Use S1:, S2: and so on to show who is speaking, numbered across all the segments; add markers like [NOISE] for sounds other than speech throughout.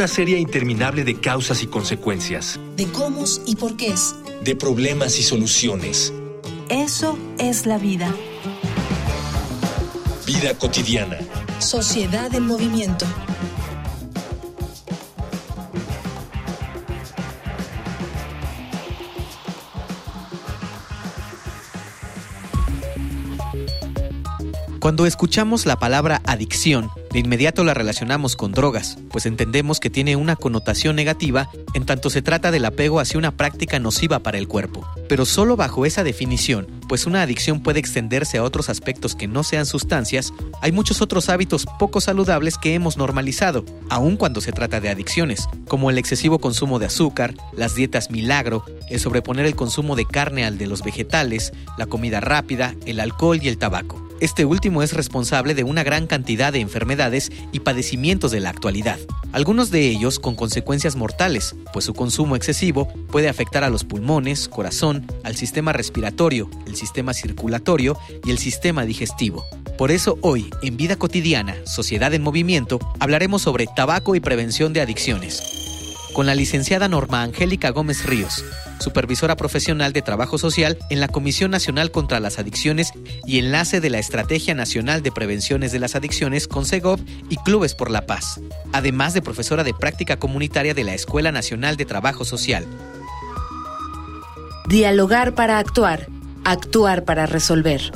S1: una serie interminable de causas y consecuencias.
S2: De cómo y por qué es.
S1: De problemas y soluciones.
S2: Eso es la vida.
S1: Vida cotidiana.
S2: Sociedad en movimiento.
S3: Cuando escuchamos la palabra adicción, de inmediato la relacionamos con drogas, pues entendemos que tiene una connotación negativa en tanto se trata del apego hacia una práctica nociva para el cuerpo. Pero solo bajo esa definición, pues una adicción puede extenderse a otros aspectos que no sean sustancias, hay muchos otros hábitos poco saludables que hemos normalizado, aun cuando se trata de adicciones, como el excesivo consumo de azúcar, las dietas milagro, el sobreponer el consumo de carne al de los vegetales, la comida rápida, el alcohol y el tabaco. Este último es responsable de una gran cantidad de enfermedades y padecimientos de la actualidad, algunos de ellos con consecuencias mortales, pues su consumo excesivo puede afectar a los pulmones, corazón, al sistema respiratorio, el sistema circulatorio y el sistema digestivo. Por eso hoy, en Vida Cotidiana, Sociedad en Movimiento, hablaremos sobre tabaco y prevención de adicciones con la licenciada Norma Angélica Gómez Ríos, supervisora profesional de Trabajo Social en la Comisión Nacional contra las Adicciones y enlace de la Estrategia Nacional de Prevenciones de las Adicciones con CEGOV y Clubes por la Paz, además de profesora de práctica comunitaria de la Escuela Nacional de Trabajo Social.
S2: Dialogar para actuar, actuar para resolver.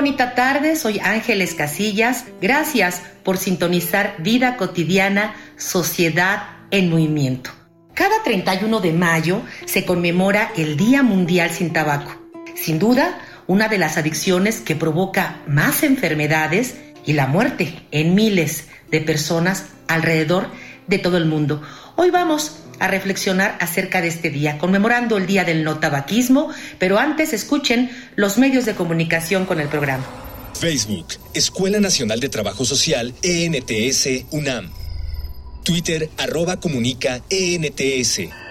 S4: Bonita tarde, soy Ángeles Casillas. Gracias por sintonizar Vida Cotidiana, Sociedad en Movimiento. Cada 31 de mayo se conmemora el Día Mundial sin Tabaco. Sin duda, una de las adicciones que provoca más enfermedades y la muerte en miles de personas alrededor de todo el mundo. Hoy vamos a reflexionar acerca de este día, conmemorando el Día del No Tabaquismo, pero antes escuchen los medios de comunicación con el programa.
S1: Facebook, Escuela Nacional de Trabajo Social, ENTS, UNAM. Twitter, arroba comunica, ENTS.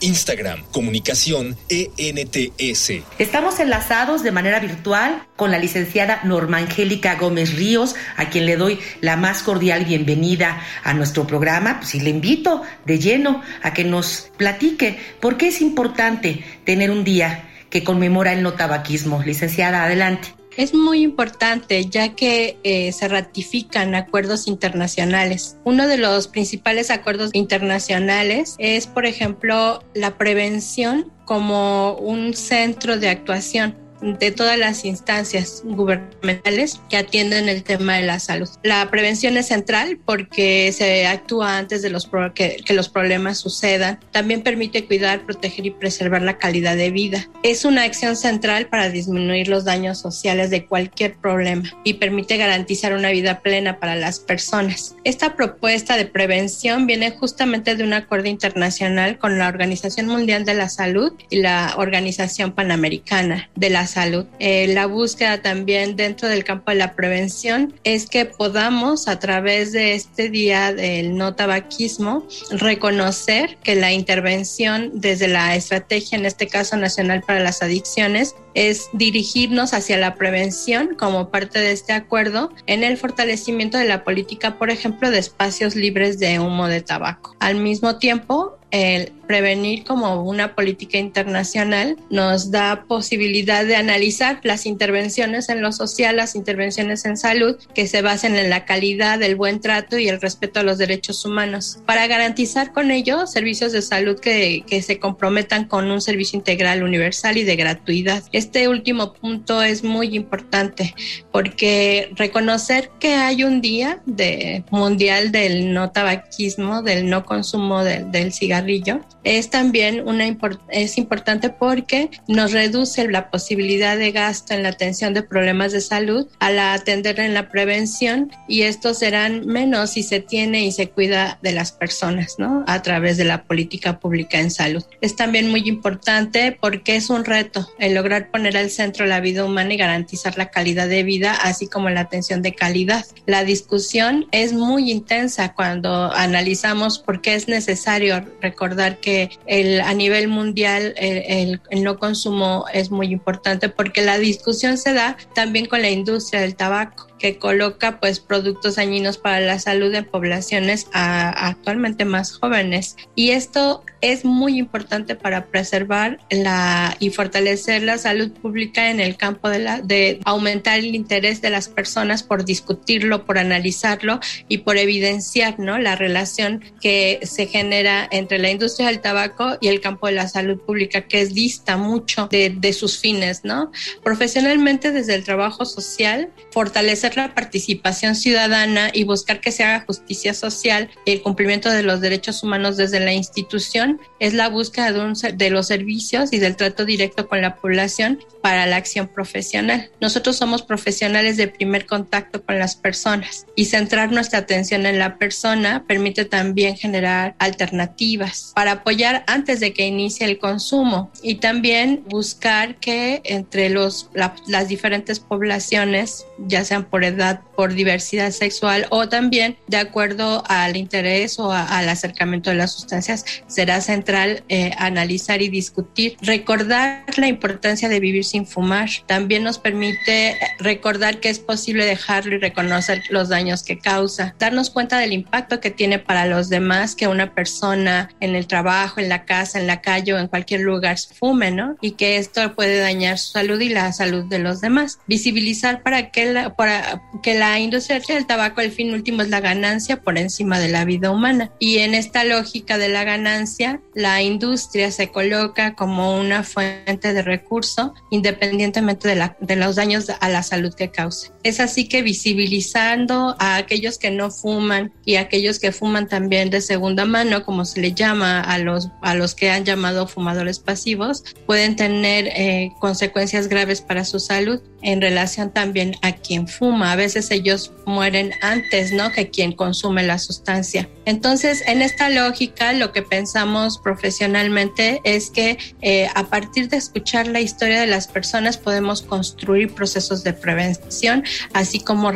S1: Instagram, Comunicación ENTS.
S4: Estamos enlazados de manera virtual con la licenciada Norma Angélica Gómez Ríos, a quien le doy la más cordial bienvenida a nuestro programa. Pues, y le invito de lleno a que nos platique por qué es importante tener un día que conmemora el no tabaquismo. Licenciada, adelante.
S5: Es muy importante ya que eh, se ratifican acuerdos internacionales. Uno de los principales acuerdos internacionales es, por ejemplo, la prevención como un centro de actuación de todas las instancias gubernamentales que atienden el tema de la salud. La prevención es central porque se actúa antes de los que, que, los problemas sucedan. También permite cuidar, proteger y preservar la calidad de vida. Es una acción central para disminuir los daños sociales de cualquier problema y permite garantizar una vida plena para las personas. Esta propuesta de prevención viene justamente de un acuerdo internacional con la Organización Mundial de la Salud y la Organización Panamericana de la salud. Eh, la búsqueda también dentro del campo de la prevención es que podamos a través de este día del no tabaquismo reconocer que la intervención desde la estrategia, en este caso nacional para las adicciones, es dirigirnos hacia la prevención como parte de este acuerdo en el fortalecimiento de la política, por ejemplo, de espacios libres de humo de tabaco. Al mismo tiempo, el prevenir como una política internacional nos da posibilidad de analizar las intervenciones en lo social, las intervenciones en salud que se basen en la calidad, el buen trato y el respeto a los derechos humanos, para garantizar con ello servicios de salud que, que se comprometan con un servicio integral, universal y de gratuidad. Este último punto es muy importante porque reconocer que hay un día de mundial del no tabaquismo, del no consumo del cigarrillo, es también una es importante porque nos reduce la posibilidad de gasto en la atención de problemas de salud al atender en la prevención y estos serán menos si se tiene y se cuida de las personas, ¿no? A través de la política pública en salud. Es también muy importante porque es un reto el lograr poner al centro la vida humana y garantizar la calidad de vida, así como la atención de calidad. La discusión es muy intensa cuando analizamos por qué es necesario recordar que el, a nivel mundial el, el no consumo es muy importante porque la discusión se da también con la industria del tabaco que coloca pues productos dañinos para la salud en poblaciones actualmente más jóvenes y esto es muy importante para preservar la y fortalecer la salud pública en el campo de la de aumentar el interés de las personas por discutirlo, por analizarlo y por evidenciar, ¿no? la relación que se genera entre la industria del tabaco y el campo de la salud pública que es dista mucho de, de sus fines, ¿no? Profesionalmente desde el trabajo social fortalecer la participación ciudadana y buscar que se haga justicia social y el cumplimiento de los derechos humanos desde la institución es la búsqueda de, de los servicios y del trato directo con la población para la acción profesional. Nosotros somos profesionales de primer contacto con las personas y centrar nuestra atención en la persona permite también generar alternativas para apoyar antes de que inicie el consumo y también buscar que entre los, las diferentes poblaciones, ya sean por edad, por diversidad sexual o también de acuerdo al interés o al acercamiento de las sustancias, será central eh, analizar y discutir. Recordar la importancia de vivir sin fumar también nos permite recordar que es posible dejarlo y reconocer los daños que causa. Darnos cuenta del impacto que tiene para los demás que una persona en el trabajo, en la casa, en la calle o en cualquier lugar fume, ¿no? Y que esto puede dañar su salud y la salud de los demás. Visibilizar para que la, para, que la industria del tabaco, el fin último es la ganancia por encima de la vida humana. Y en esta lógica de la ganancia, la industria se coloca como una fuente de recurso independientemente de, la, de los daños a la salud que cause. Es así que visibilizando a aquellos que no fuman y aquellos que fuman también de segunda mano, como se le llama a los, a los que han llamado fumadores pasivos, pueden tener eh, consecuencias graves para su salud en relación también a quien fuma a veces ellos mueren antes, ¿no? Que quien consume la sustancia. Entonces, en esta lógica, lo que pensamos profesionalmente es que eh, a partir de escuchar la historia de las personas podemos construir procesos de prevención, así como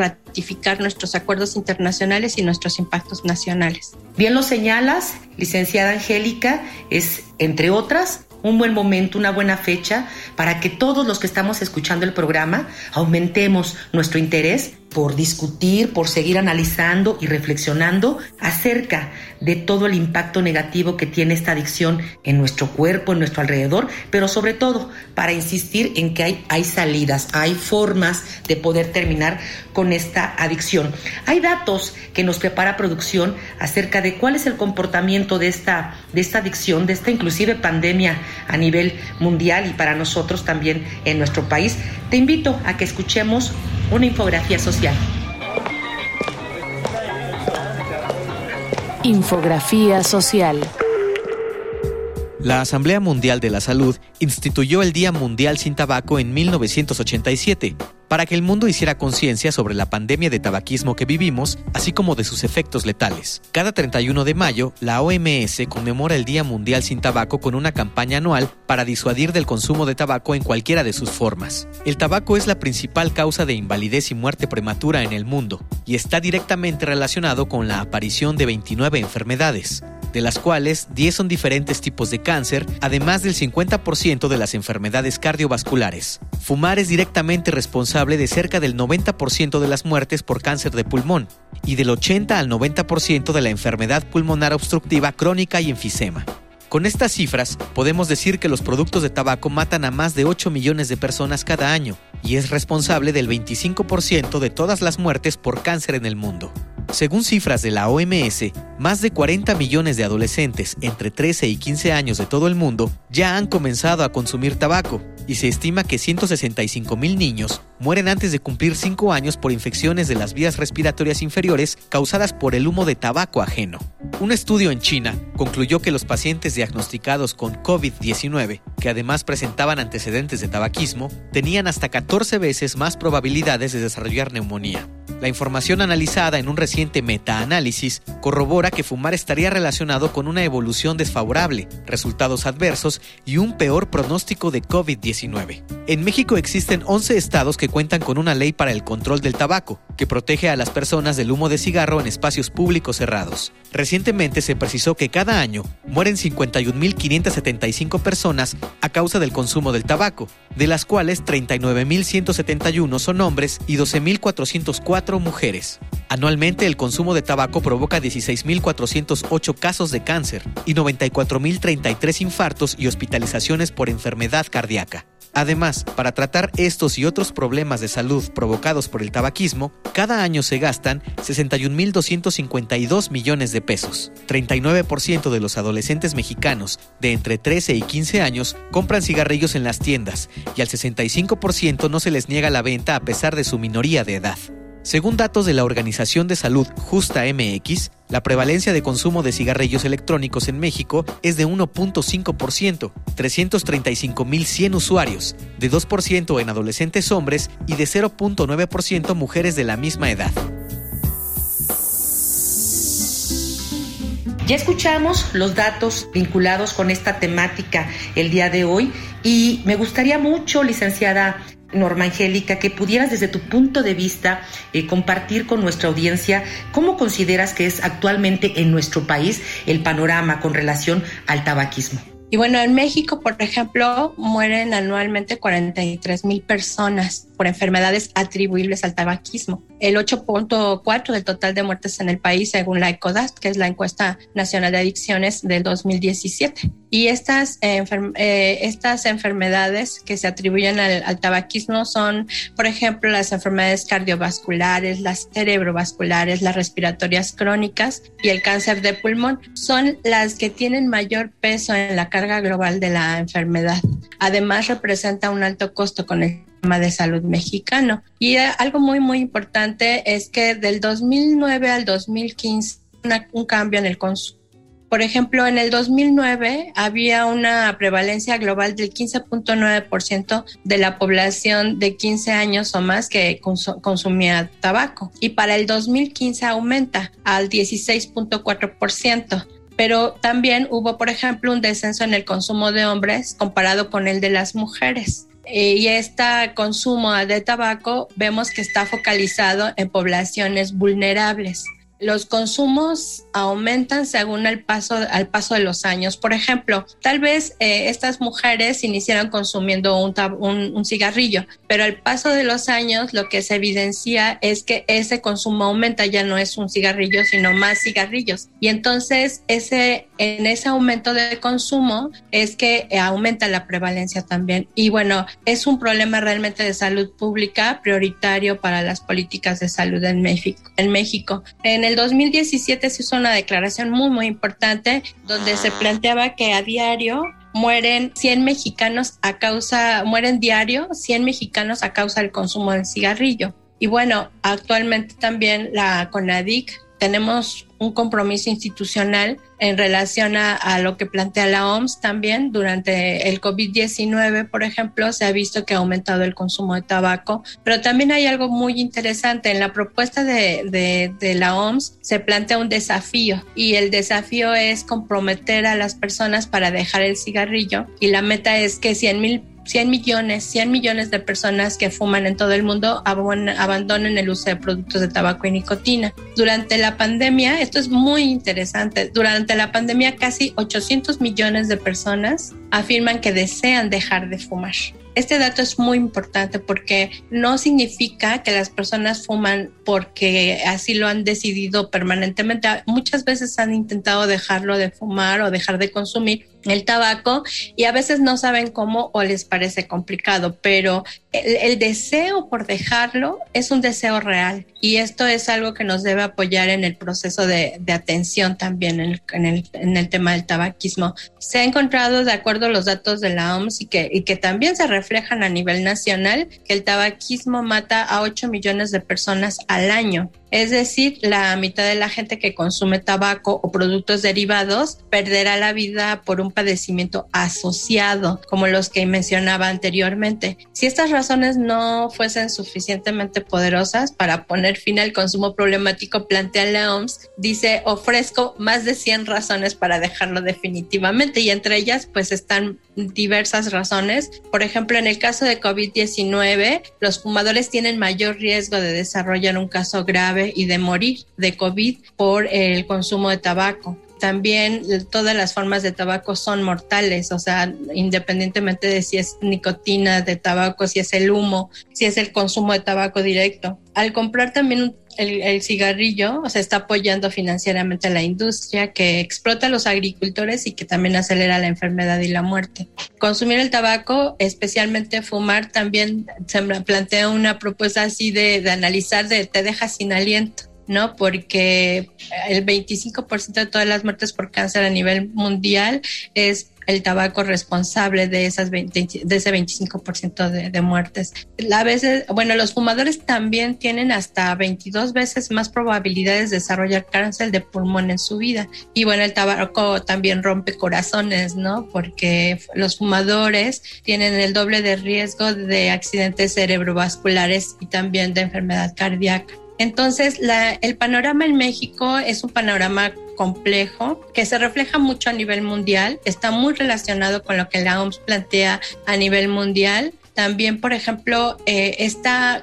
S5: nuestros acuerdos internacionales y nuestros impactos nacionales.
S4: Bien lo señalas, licenciada Angélica, es, entre otras, un buen momento, una buena fecha para que todos los que estamos escuchando el programa aumentemos nuestro interés por discutir, por seguir analizando y reflexionando acerca de todo el impacto negativo que tiene esta adicción en nuestro cuerpo, en nuestro alrededor, pero sobre todo para insistir en que hay, hay salidas, hay formas de poder terminar con esta adicción. Hay datos que nos prepara producción acerca de cuál es el comportamiento de esta, de esta adicción, de esta inclusive pandemia a nivel mundial y para nosotros también en nuestro país. Te invito a que escuchemos una infografía social.
S2: Infografía social.
S3: La Asamblea Mundial de la Salud instituyó el Día Mundial sin Tabaco en 1987 para que el mundo hiciera conciencia sobre la pandemia de tabaquismo que vivimos, así como de sus efectos letales. Cada 31 de mayo, la OMS conmemora el Día Mundial sin Tabaco con una campaña anual para disuadir del consumo de tabaco en cualquiera de sus formas. El tabaco es la principal causa de invalidez y muerte prematura en el mundo, y está directamente relacionado con la aparición de 29 enfermedades de las cuales 10 son diferentes tipos de cáncer, además del 50% de las enfermedades cardiovasculares. Fumar es directamente responsable de cerca del 90% de las muertes por cáncer de pulmón y del 80 al 90% de la enfermedad pulmonar obstructiva crónica y enfisema. Con estas cifras, podemos decir que los productos de tabaco matan a más de 8 millones de personas cada año y es responsable del 25% de todas las muertes por cáncer en el mundo. Según cifras de la OMS, más de 40 millones de adolescentes entre 13 y 15 años de todo el mundo ya han comenzado a consumir tabaco y se estima que 165 mil niños mueren antes de cumplir 5 años por infecciones de las vías respiratorias inferiores causadas por el humo de tabaco ajeno. Un estudio en China concluyó que los pacientes diagnosticados con COVID-19, que además presentaban antecedentes de tabaquismo, tenían hasta 14 veces más probabilidades de desarrollar neumonía. La información analizada en un reciente metaanálisis corrobora que fumar estaría relacionado con una evolución desfavorable, resultados adversos y un peor pronóstico de COVID-19. En México existen 11 estados que cuentan con una ley para el control del tabaco, que protege a las personas del humo de cigarro en espacios públicos cerrados. Recientemente se precisó que cada año mueren 51.575 personas a causa del consumo del tabaco, de las cuales 39.171 son hombres y 12.404 mujeres. Anualmente el consumo de tabaco provoca 16.408 casos de cáncer y 94.033 infartos y hospitalizaciones por enfermedad cardíaca. Además, para tratar estos y otros problemas de salud provocados por el tabaquismo, cada año se gastan 61.252 millones de pesos. 39% de los adolescentes mexicanos de entre 13 y 15 años compran cigarrillos en las tiendas y al 65% no se les niega la venta a pesar de su minoría de edad. Según datos de la Organización de Salud Justa MX, la prevalencia de consumo de cigarrillos electrónicos en México es de 1.5%, 335.100 usuarios, de 2% en adolescentes hombres y de 0.9% mujeres de la misma edad.
S4: Ya escuchamos los datos vinculados con esta temática el día de hoy y me gustaría mucho, licenciada Norma Angélica, que pudieras desde tu punto de vista eh, compartir con nuestra audiencia cómo consideras que es actualmente en nuestro país el panorama con relación al tabaquismo.
S5: Y bueno, en México, por ejemplo, mueren anualmente 43 mil personas por enfermedades atribuibles al tabaquismo. El 8.4 del total de muertes en el país, según la ECODAT, que es la encuesta nacional de adicciones del 2017. Y estas, eh, estas enfermedades que se atribuyen al, al, tabaquismo son, por ejemplo, las enfermedades cardiovasculares, las cerebrovasculares, las respiratorias crónicas y el cáncer de pulmón. Son las que tienen mayor peso en la carga global de la enfermedad. Además, representa un alto costo con el de salud mexicano. Y eh, algo muy, muy importante es que del 2009 al 2015 un cambio en el consumo. Por ejemplo, en el 2009 había una prevalencia global del 15.9% de la población de 15 años o más que consumía tabaco y para el 2015 aumenta al 16.4% pero también hubo, por ejemplo, un descenso en el consumo de hombres comparado con el de las mujeres. Eh, y este consumo de tabaco vemos que está focalizado en poblaciones vulnerables los consumos aumentan según el paso, al paso de los años. Por ejemplo, tal vez eh, estas mujeres iniciaron consumiendo un, un, cigarrillo, pero al paso de los años lo que se evidencia es que ese consumo aumenta, ya no es un cigarrillo, sino más cigarrillos. Y entonces ese, en ese aumento de consumo es que aumenta la prevalencia también. Y bueno, es un problema realmente de salud pública prioritario para las políticas de salud en México. En México. En el 2017 se hizo una declaración muy, muy importante donde se planteaba que a diario mueren 100 mexicanos a causa, mueren diario 100 mexicanos a causa del consumo del cigarrillo. Y bueno, actualmente también la CONADIC tenemos un compromiso institucional en relación a, lo que plantea la OMS también. Durante el COVID-19, por ejemplo, se ha visto que ha aumentado el consumo de tabaco, pero también hay algo muy interesante. En la propuesta de, de la OMS se plantea un desafío y el desafío es comprometer a las personas para dejar el cigarrillo y la meta es que 100 mil 100 millones, 100 millones de personas que fuman en todo el mundo abandonen el uso de productos de tabaco y nicotina. Durante la pandemia, esto es muy interesante, durante la pandemia casi 800 millones de personas afirman que desean dejar de fumar. Este dato es muy importante porque no significa que las personas fuman porque así lo han decidido permanentemente. Muchas veces han intentado dejarlo de fumar o dejar de consumir el tabaco y a veces no saben cómo o les parece complicado, pero el, deseo por dejarlo es un deseo real y esto es algo que nos debe apoyar en el proceso de, atención también en el, en, el, tema del tabaquismo. Se ha encontrado, de acuerdo a los datos de la OMS y que, y que también se reflejan a nivel nacional, que el tabaquismo mata a 8 millones de personas al año. Es decir, la mitad de la gente que consume tabaco o productos derivados perderá la vida por un padecimiento asociado, como los que mencionaba anteriormente. Si estas razones no fuesen suficientemente poderosas para poner fin al consumo problemático, plantea la OMS, dice, ofrezco más de 100 razones para dejarlo definitivamente y entre ellas pues están diversas razones. Por ejemplo, en el caso de COVID-19, los fumadores tienen mayor riesgo de desarrollar un caso grave y de morir de COVID por el consumo de tabaco también todas las formas de tabaco son mortales, o sea, independientemente de si es nicotina de tabaco, si es el humo, si es el consumo de tabaco directo. Al comprar también el, cigarrillo, o sea, está apoyando financieramente a la industria que explota a los agricultores y que también acelera la enfermedad y la muerte. Consumir el tabaco, especialmente fumar, también se plantea una propuesta así de, analizar de te deja sin aliento ¿no? Porque el 25% de todas las muertes por cáncer a nivel mundial es el tabaco responsable de, esas de ese 25% de, de, muertes. A veces, bueno, los fumadores también tienen hasta 22 veces más probabilidades de desarrollar cáncer de pulmón en su vida. Y bueno, el tabaco también rompe corazones, ¿no? Porque los fumadores tienen el doble de riesgo de accidentes cerebrovasculares y también de enfermedad cardíaca. Entonces, el panorama en México es un panorama complejo que se refleja mucho a nivel mundial, está muy relacionado con lo que la OMS plantea a nivel mundial. También, por ejemplo, eh,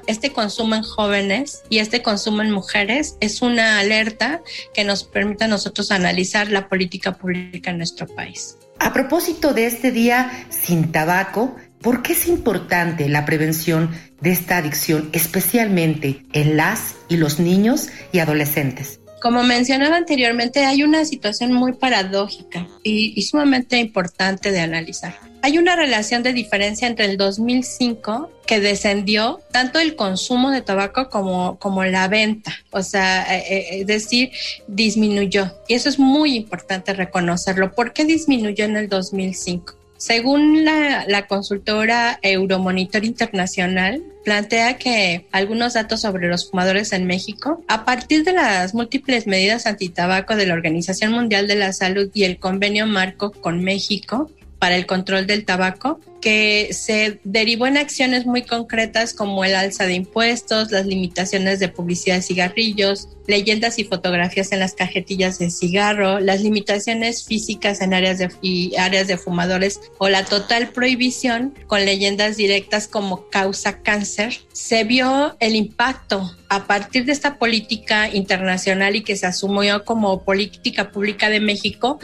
S5: este consumo en jóvenes y este consumo en mujeres es una alerta que nos permite a nosotros analizar la política pública en nuestro país.
S4: A propósito de este día sin tabaco, ¿por qué es importante la prevención de esta adicción, especialmente en las y los niños y adolescentes?
S5: Como mencionaba anteriormente, hay una situación muy paradójica y, sumamente importante de analizar. Hay una relación de diferencia entre el 2005, que descendió tanto el consumo de tabaco como, como la venta, o sea, eh, eh, es decir, disminuyó. Y eso es muy importante reconocerlo. ¿Por qué disminuyó en el 2005? Según la, consultora Euromonitor Internacional, plantea que algunos datos sobre los fumadores en México, a partir de las múltiples medidas antitabaco de la Organización Mundial de la Salud y el convenio marco con México para el control del tabaco, que se derivó en acciones muy concretas como el alza de impuestos, las limitaciones de publicidad de cigarrillos, leyendas y fotografías en las cajetillas de cigarro, las limitaciones físicas en áreas de, y áreas de fumadores o la total prohibición con leyendas directas como causa cáncer, se vio el impacto a partir de esta política internacional y que se asumió como política pública de México,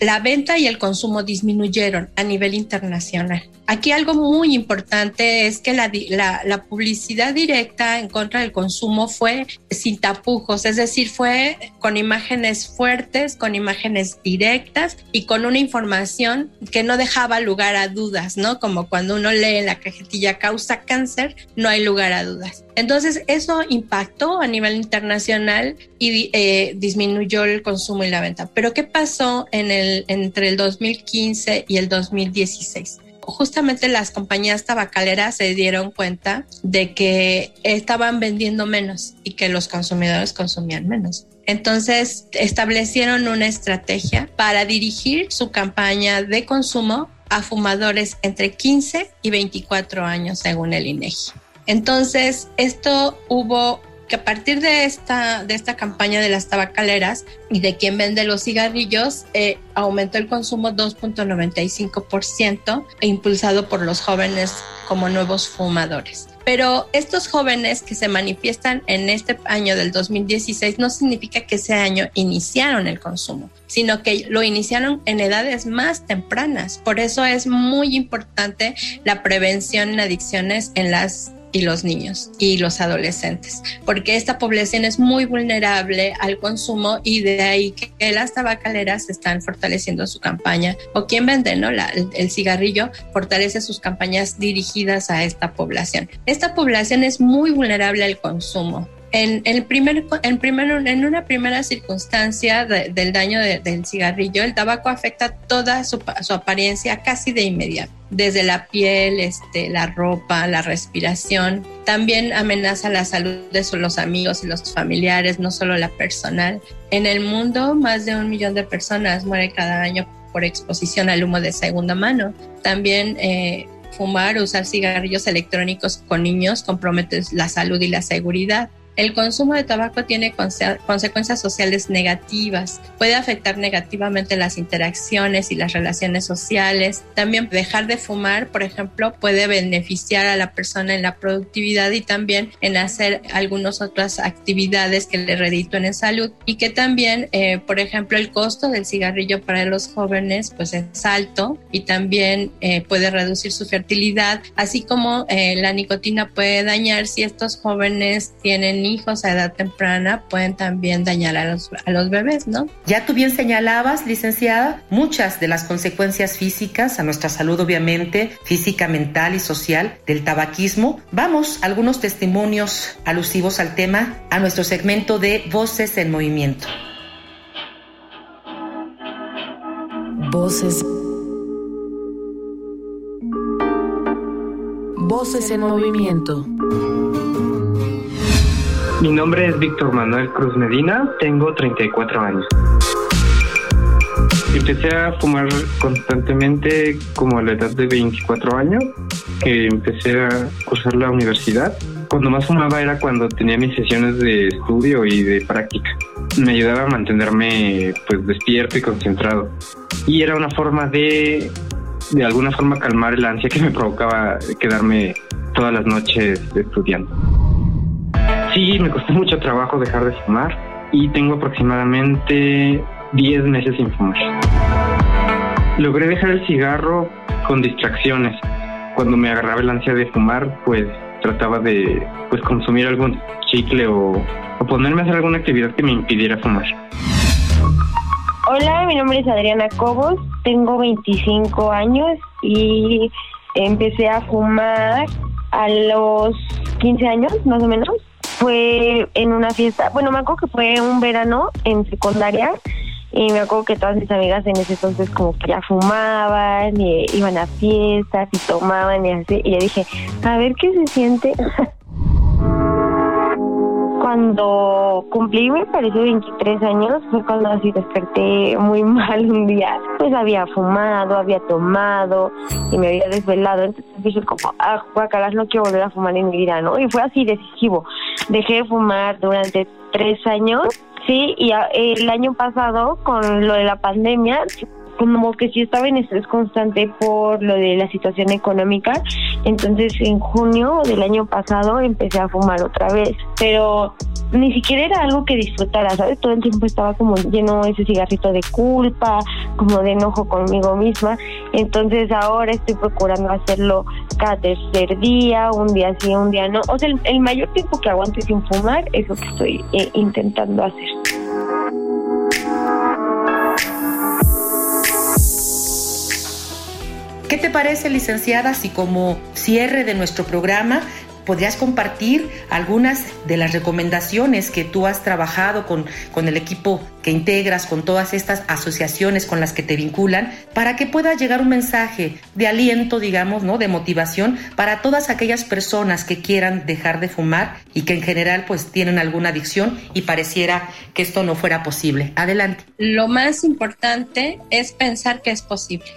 S5: la venta y el consumo disminuyeron a nivel internacional. Aquí algo muy importante es que la, la, publicidad directa en contra del consumo fue sin tapujos, es decir, fue con imágenes fuertes, con imágenes directas y con una información que no dejaba lugar a dudas, ¿no? Como cuando uno lee la cajetilla causa cáncer, no hay lugar a dudas. Entonces, eso impactó a nivel internacional y eh, disminuyó el consumo y la venta. Pero, ¿qué pasó en el, entre el 2015 y el 2016? Justamente las compañías tabacaleras se dieron cuenta de que estaban vendiendo menos y que los consumidores consumían menos. Entonces establecieron una estrategia para dirigir su campaña de consumo a fumadores entre 15 y 24 años según el INEGI. Entonces, esto hubo que a partir de esta, de esta campaña de las tabacaleras y de quien vende los cigarrillos, eh, aumentó el consumo 2.95% e impulsado por los jóvenes como nuevos fumadores. Pero estos jóvenes que se manifiestan en este año del 2016 no significa que ese año iniciaron el consumo, sino que lo iniciaron en edades más tempranas. Por eso es muy importante la prevención en adicciones en las y los niños y los adolescentes, porque esta población es muy vulnerable al consumo y de ahí que las tabacaleras están fortaleciendo su campaña o quien vende ¿no? el, cigarrillo fortalece sus campañas dirigidas a esta población. Esta población es muy vulnerable al consumo en, el primer, en, en una primera circunstancia del daño del cigarrillo, el tabaco afecta toda su, apariencia casi de inmediato, desde la piel, este, la ropa, la respiración. También amenaza la salud de los amigos y los familiares, no solo la personal. En el mundo, más de un millón de personas mueren cada año por exposición al humo de segunda mano. También eh, fumar o usar cigarrillos electrónicos con niños compromete la salud y la seguridad. El consumo de tabaco tiene consecuencias sociales negativas, puede afectar negativamente las interacciones y las relaciones sociales. También dejar de fumar, por ejemplo, puede beneficiar a la persona en la productividad y también en hacer algunas otras actividades que le reditúen en salud. Y que también, eh, por ejemplo, el costo del cigarrillo para los jóvenes pues es alto y también eh, puede reducir su fertilidad, así como eh, la nicotina puede dañar si estos jóvenes tienen hijos a edad temprana pueden también dañar a los, a los bebés, ¿no?
S4: Ya tú bien señalabas, licenciada, muchas de las consecuencias físicas a nuestra salud, obviamente, física, mental y social del tabaquismo. Vamos, algunos testimonios alusivos al tema, a nuestro segmento de Voces en Movimiento.
S2: Voces. Voces en movimiento.
S6: Mi nombre es Víctor Manuel Cruz Medina, tengo 34 años. Empecé a fumar constantemente como a la edad de 24 años, que empecé a cursar la universidad. Cuando más fumaba era cuando tenía mis sesiones de estudio y de práctica. Me ayudaba a mantenerme pues despierto y concentrado. Y era una forma de de alguna forma calmar el ansia que me provocaba quedarme todas las noches estudiando. Sí, me costó mucho trabajo dejar de fumar y tengo aproximadamente 10 meses sin fumar. Logré dejar el cigarro con distracciones. Cuando me agarraba el ansia de fumar, pues trataba de pues consumir algún chicle o, o ponerme a hacer alguna actividad que me impidiera fumar.
S7: Hola, mi nombre es Adriana Cobos, tengo 25 años y empecé a fumar a los 15 años, más o menos fue en una fiesta, bueno, me acuerdo que fue un verano en secundaria y me acuerdo que todas mis amigas en ese entonces como que ya fumaban y iban a fiestas y tomaban y así y yo dije, a ver qué se siente. [LAUGHS] cuando cumplí, me parece 23 años, fue cuando así desperté muy [LAUGHS] mal un día. Pues había fumado, había tomado y me había desvelado. Entonces dije como, ah, guacaras, no quiero volver a fumar en mi vida, ¿no? Y fue así decisivo. Dejé de fumar durante tres años, sí, y el año pasado, con lo de la pandemia, como que sí estaba en estrés constante por lo de la situación económica. Entonces en junio del año pasado empecé a fumar otra vez, pero ni siquiera era algo que disfrutara, ¿sabes? Todo el tiempo estaba como lleno ese cigarrito de culpa, como de enojo conmigo misma. Entonces ahora estoy procurando hacerlo cada tercer día, un día sí, un día no. O sea, el, mayor tiempo que aguante sin fumar es lo que estoy eh, intentando hacer.
S4: ¿Qué te parece, licenciada, si como cierre de nuestro programa podrías compartir algunas de las recomendaciones que tú has trabajado con, con el equipo que integras, con todas estas asociaciones con las que te vinculan, para que pueda llegar un mensaje de aliento, digamos, ¿no? De motivación para todas aquellas personas que quieran dejar de fumar y que en general pues tienen alguna adicción y pareciera que esto no fuera posible. Adelante.
S5: Lo más importante es pensar que es posible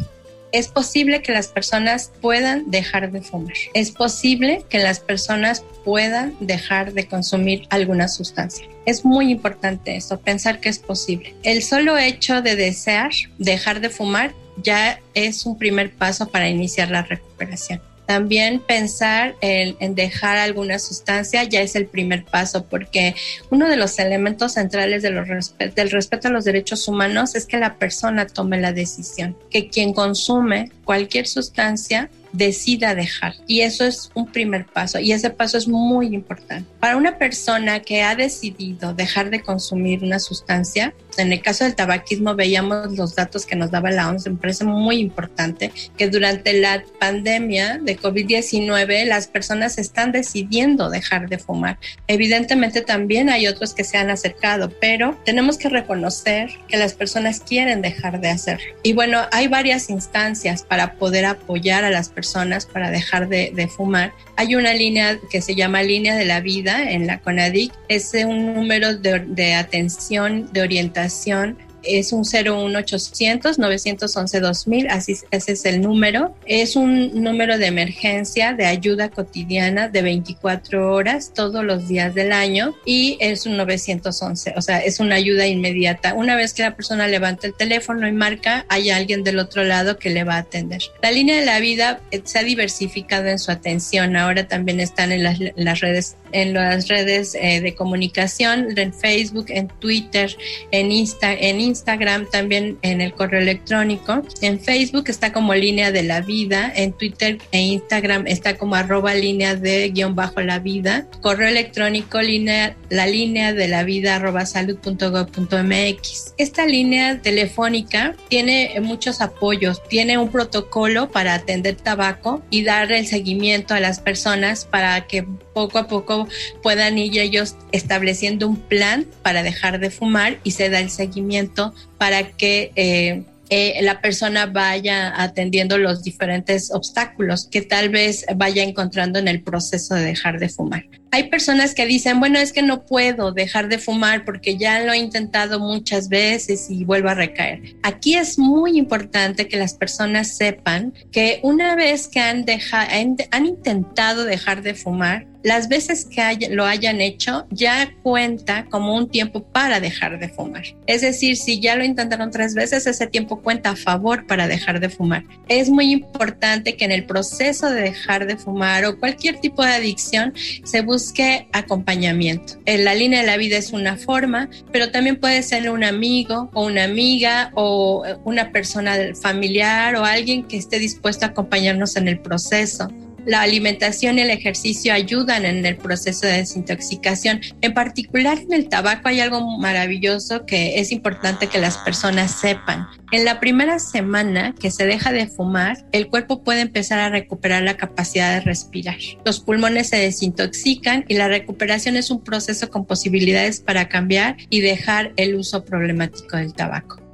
S5: es posible que las personas puedan dejar de fumar. Es posible que las personas puedan dejar de consumir alguna sustancia. Es muy importante esto, pensar que es posible. El solo hecho de desear dejar de fumar ya es un primer paso para iniciar la recuperación. También pensar en, dejar alguna sustancia ya es el primer paso, porque uno de los elementos centrales del respeto a los derechos humanos es que la persona tome la decisión, que quien consume cualquier sustancia decida dejar. Y eso es un primer paso y ese paso es muy importante. Para una persona que ha decidido dejar de consumir una sustancia, en el caso del tabaquismo veíamos los datos que nos daba la OMS, me parece muy importante que durante la pandemia de COVID-19 las personas están decidiendo dejar de fumar. Evidentemente también hay otros que se han acercado, pero tenemos que reconocer que las personas quieren dejar de hacerlo. Y bueno, hay varias instancias para poder apoyar a las personas para dejar de, fumar. Hay una línea que se llama Línea de la Vida en la CONADIC. Es un número de atención, de orientación es un 01800 911 2000, así ese es el número. Es un número de emergencia de ayuda cotidiana de 24 horas todos los días del año y es un 911, o sea, es una ayuda inmediata. Una vez que la persona levanta el teléfono y marca, hay alguien del otro lado que le va a atender. La línea de la vida eh, se ha diversificado en su atención. Ahora también están en las, las redes en las redes eh, de comunicación, en Facebook, en Twitter, en en Instagram, también en el correo electrónico. En Facebook está como línea de la vida, en Twitter e Instagram está como arroba línea de guion bajo la vida. Correo electrónico línea, la línea de la vida arroba salud.gov.mx. Esta línea telefónica tiene muchos apoyos, tiene un protocolo para atender tabaco y dar el seguimiento a las personas para que poco a poco puedan ir ellos estableciendo un plan para dejar de fumar y se da el seguimiento para que eh, eh, la persona vaya atendiendo los diferentes obstáculos que tal vez vaya encontrando en el proceso de dejar de fumar. Hay personas que dicen, bueno, es que no puedo dejar de fumar porque ya lo he intentado muchas veces y vuelvo a recaer. Aquí es muy importante que las personas sepan que una vez que han, han intentado dejar de fumar, las veces que lo hayan hecho ya cuenta como un tiempo para dejar de fumar. Es decir, si ya lo intentaron tres veces, ese tiempo cuenta a favor para dejar de fumar. Es muy importante que en el proceso de dejar de fumar o cualquier tipo de adicción se busque acompañamiento. En la línea de la vida es una forma, pero también puede ser un amigo o una amiga o una persona familiar o alguien que esté dispuesto a acompañarnos en el proceso la alimentación y el ejercicio ayudan en el proceso de desintoxicación. En particular en el tabaco hay algo maravilloso que es importante que las personas sepan. En la primera semana que se deja de fumar, el cuerpo puede empezar a recuperar la capacidad de respirar. Los pulmones se desintoxican y la recuperación es un proceso con posibilidades para cambiar y dejar el uso problemático del tabaco.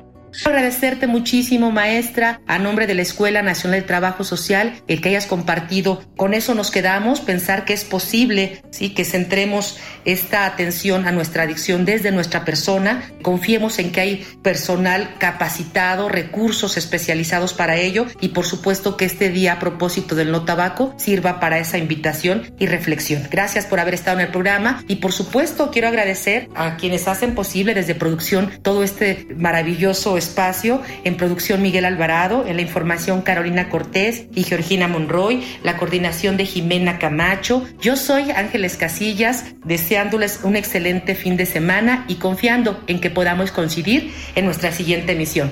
S4: Agradecerte muchísimo, maestra, a nombre de la Escuela Nacional de Trabajo Social, el que hayas compartido. Con eso nos quedamos, pensar que es posible, sí, que centremos esta atención a nuestra adicción desde nuestra persona. Confiemos en que hay personal capacitado, recursos especializados para ello y por supuesto que este día a propósito del no tabaco sirva para esa invitación y reflexión. Gracias por haber estado en el programa y por supuesto quiero agradecer a quienes hacen posible desde producción todo este maravilloso espacio. En producción Miguel Alvarado, en la información Carolina Cortés y Georgina Monroy, la coordinación de Jimena Camacho. Yo soy Ángeles Casillas, deseándoles un excelente fin de semana y confiando en que podamos coincidir en nuestra siguiente emisión.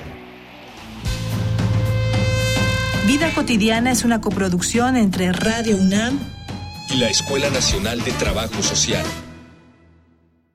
S8: Vida cotidiana es una coproducción entre Radio UNAM
S1: y la Escuela Nacional de Trabajo Social.